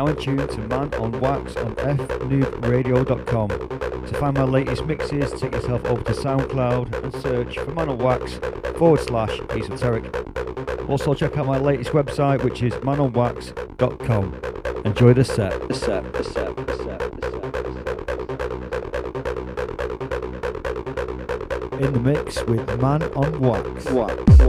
now in tune to Man on Wax on fnoobradio.com. To find my latest mixes, take yourself over to SoundCloud and search for Man on Wax forward slash esoteric. Also check out my latest website which is manonwax.com. Enjoy the set. The set, the set, the set, In the mix with Man on Wax. Wax,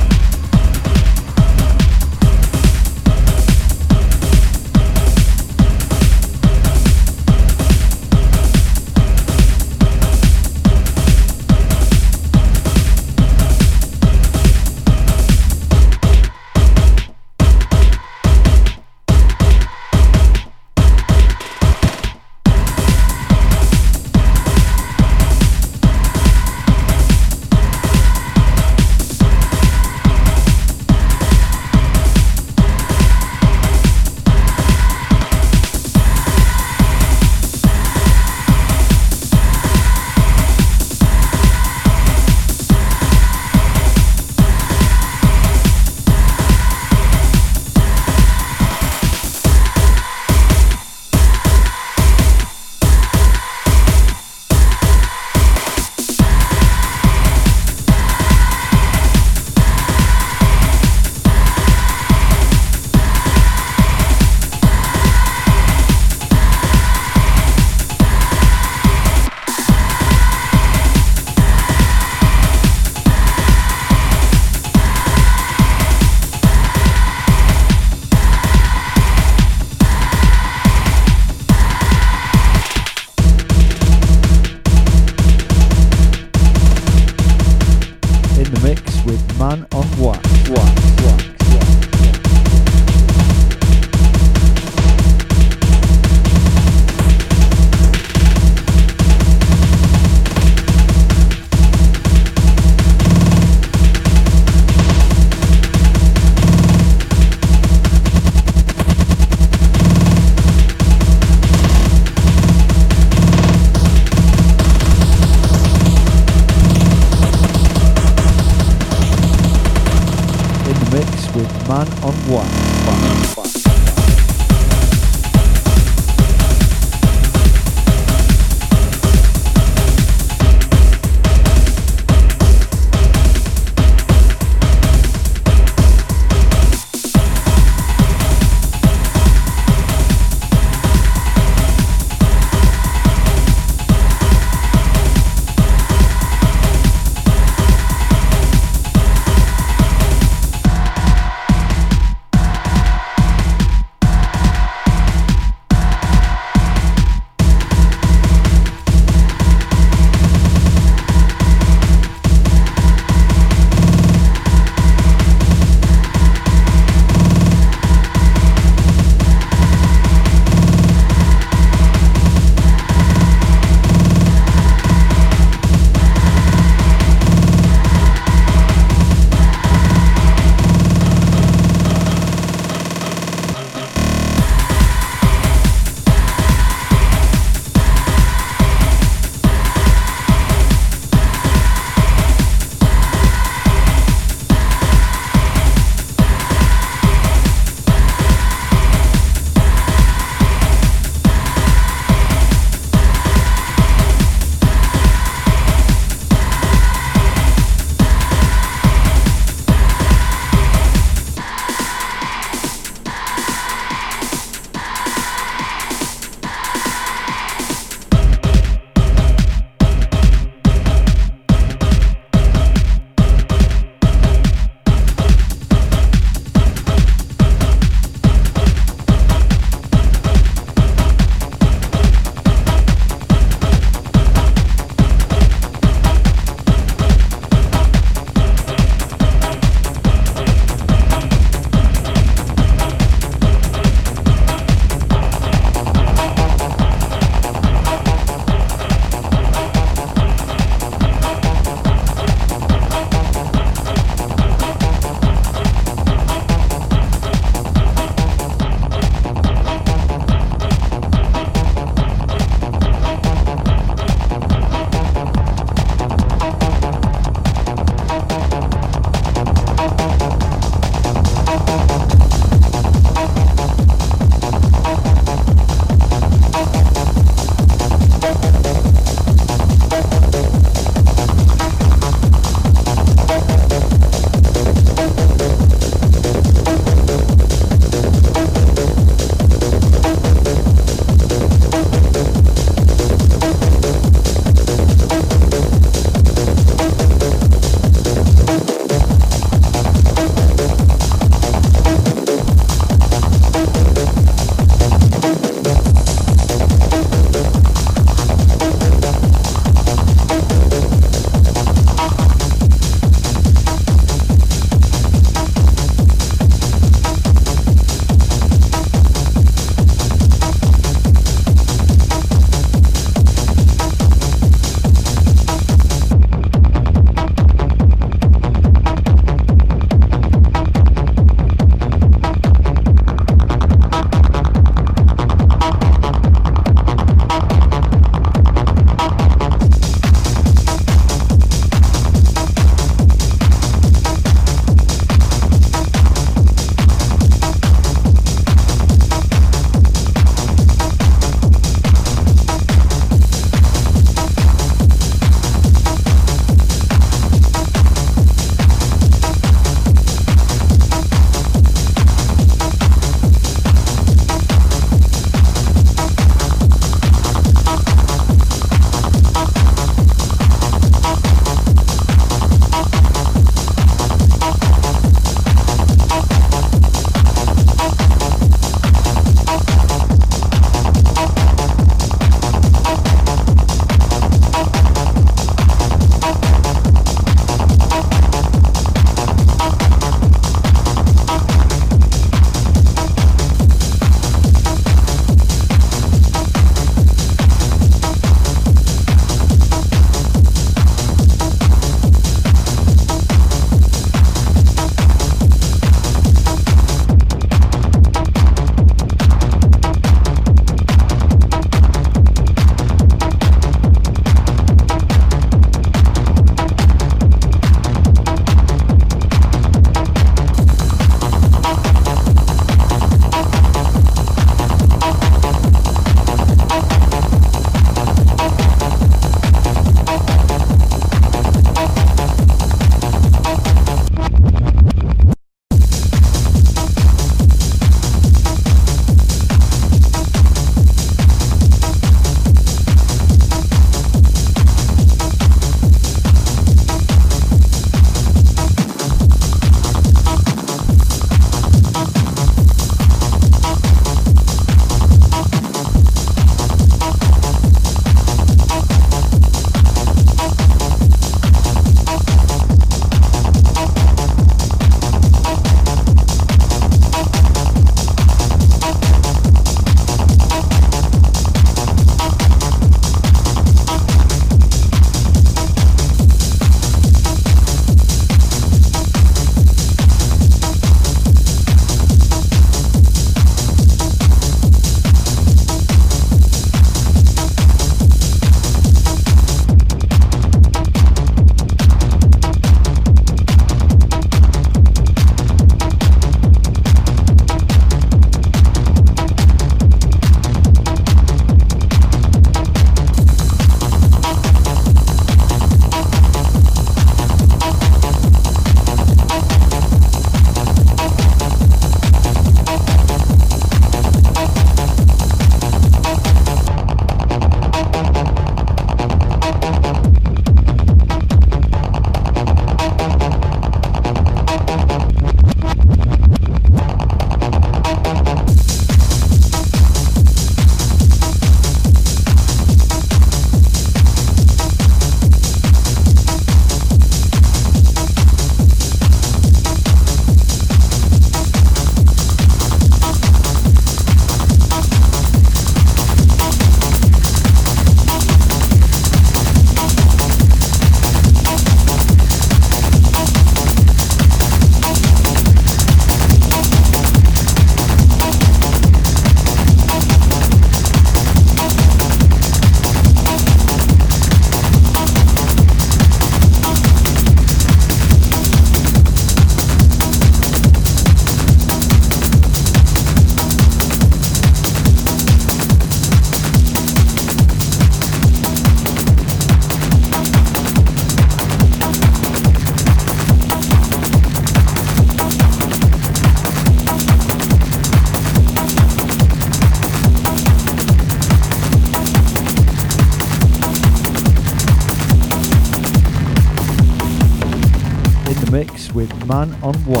on Wax.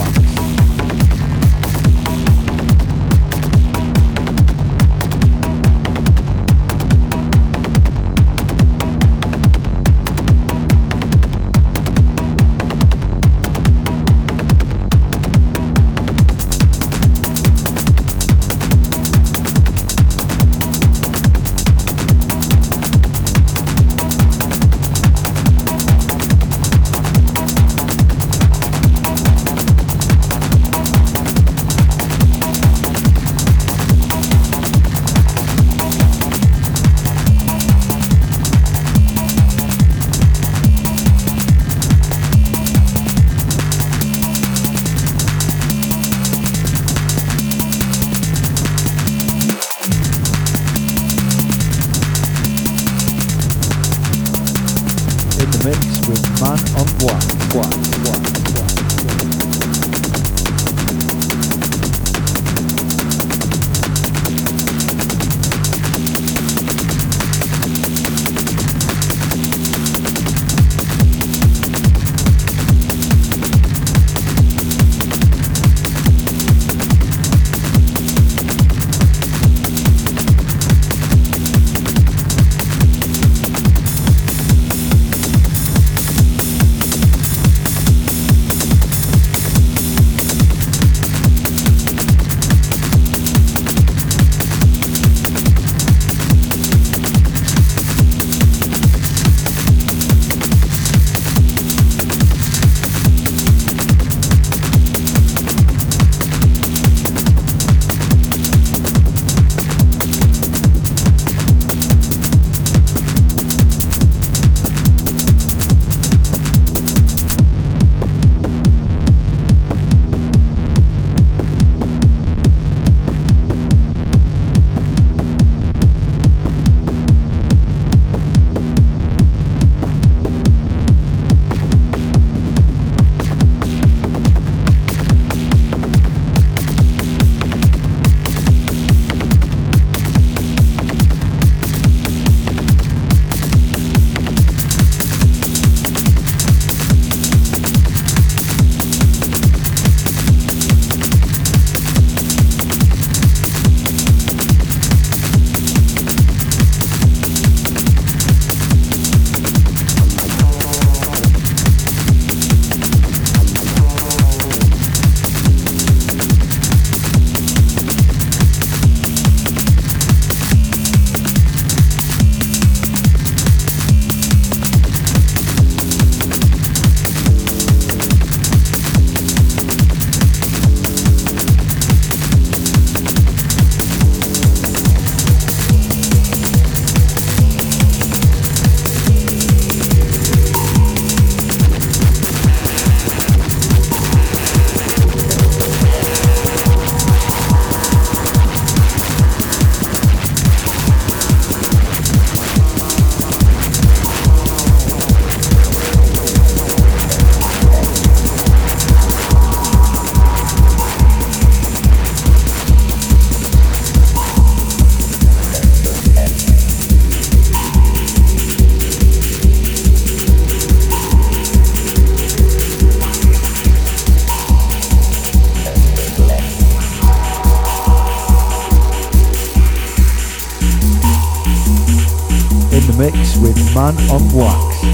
Man on Wax.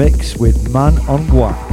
Mix with Man on Wax.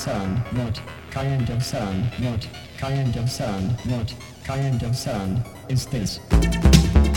Sound, not kind of sound, not kind of sound, not kind of sound is this.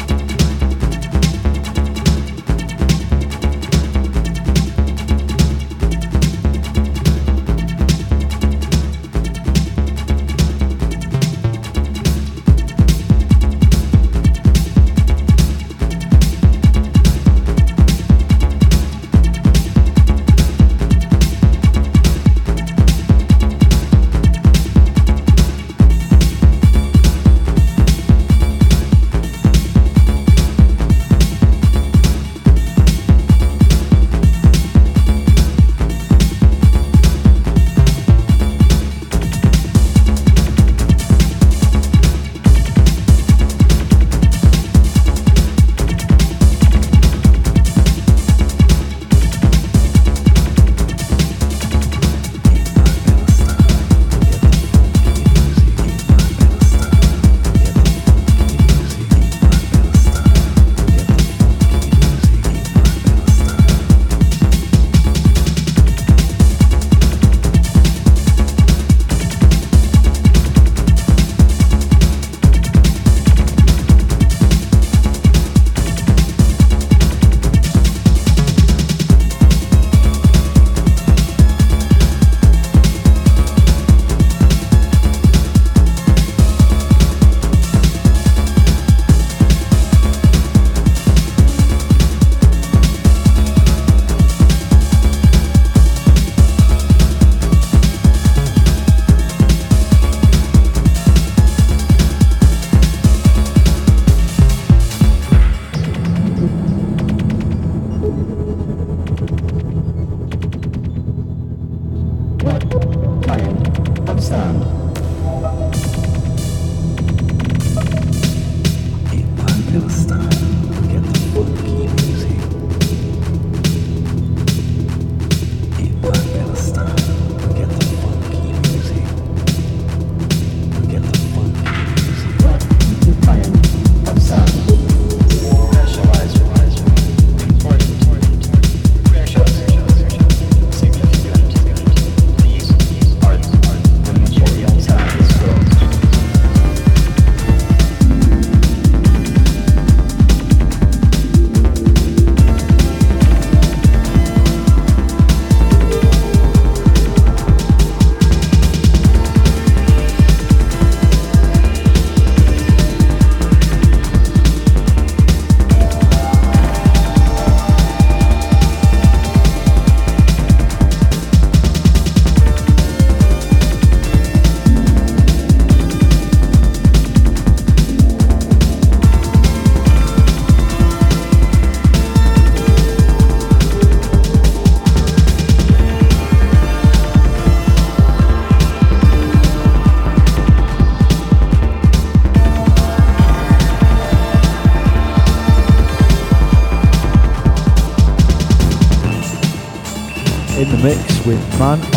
Man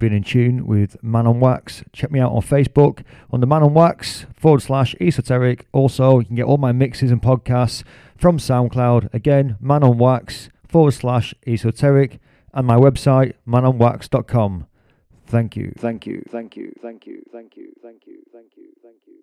been in tune with Man on Wax. Check me out on Facebook on the Man on Wax forward slash esoteric. Also, you can get all my mixes and podcasts from SoundCloud. Again, Man on Wax forward slash esoteric and my website, manonwax.com. Thank you. Thank you. Thank you. Thank you. Thank you. Thank you. Thank you. Thank you.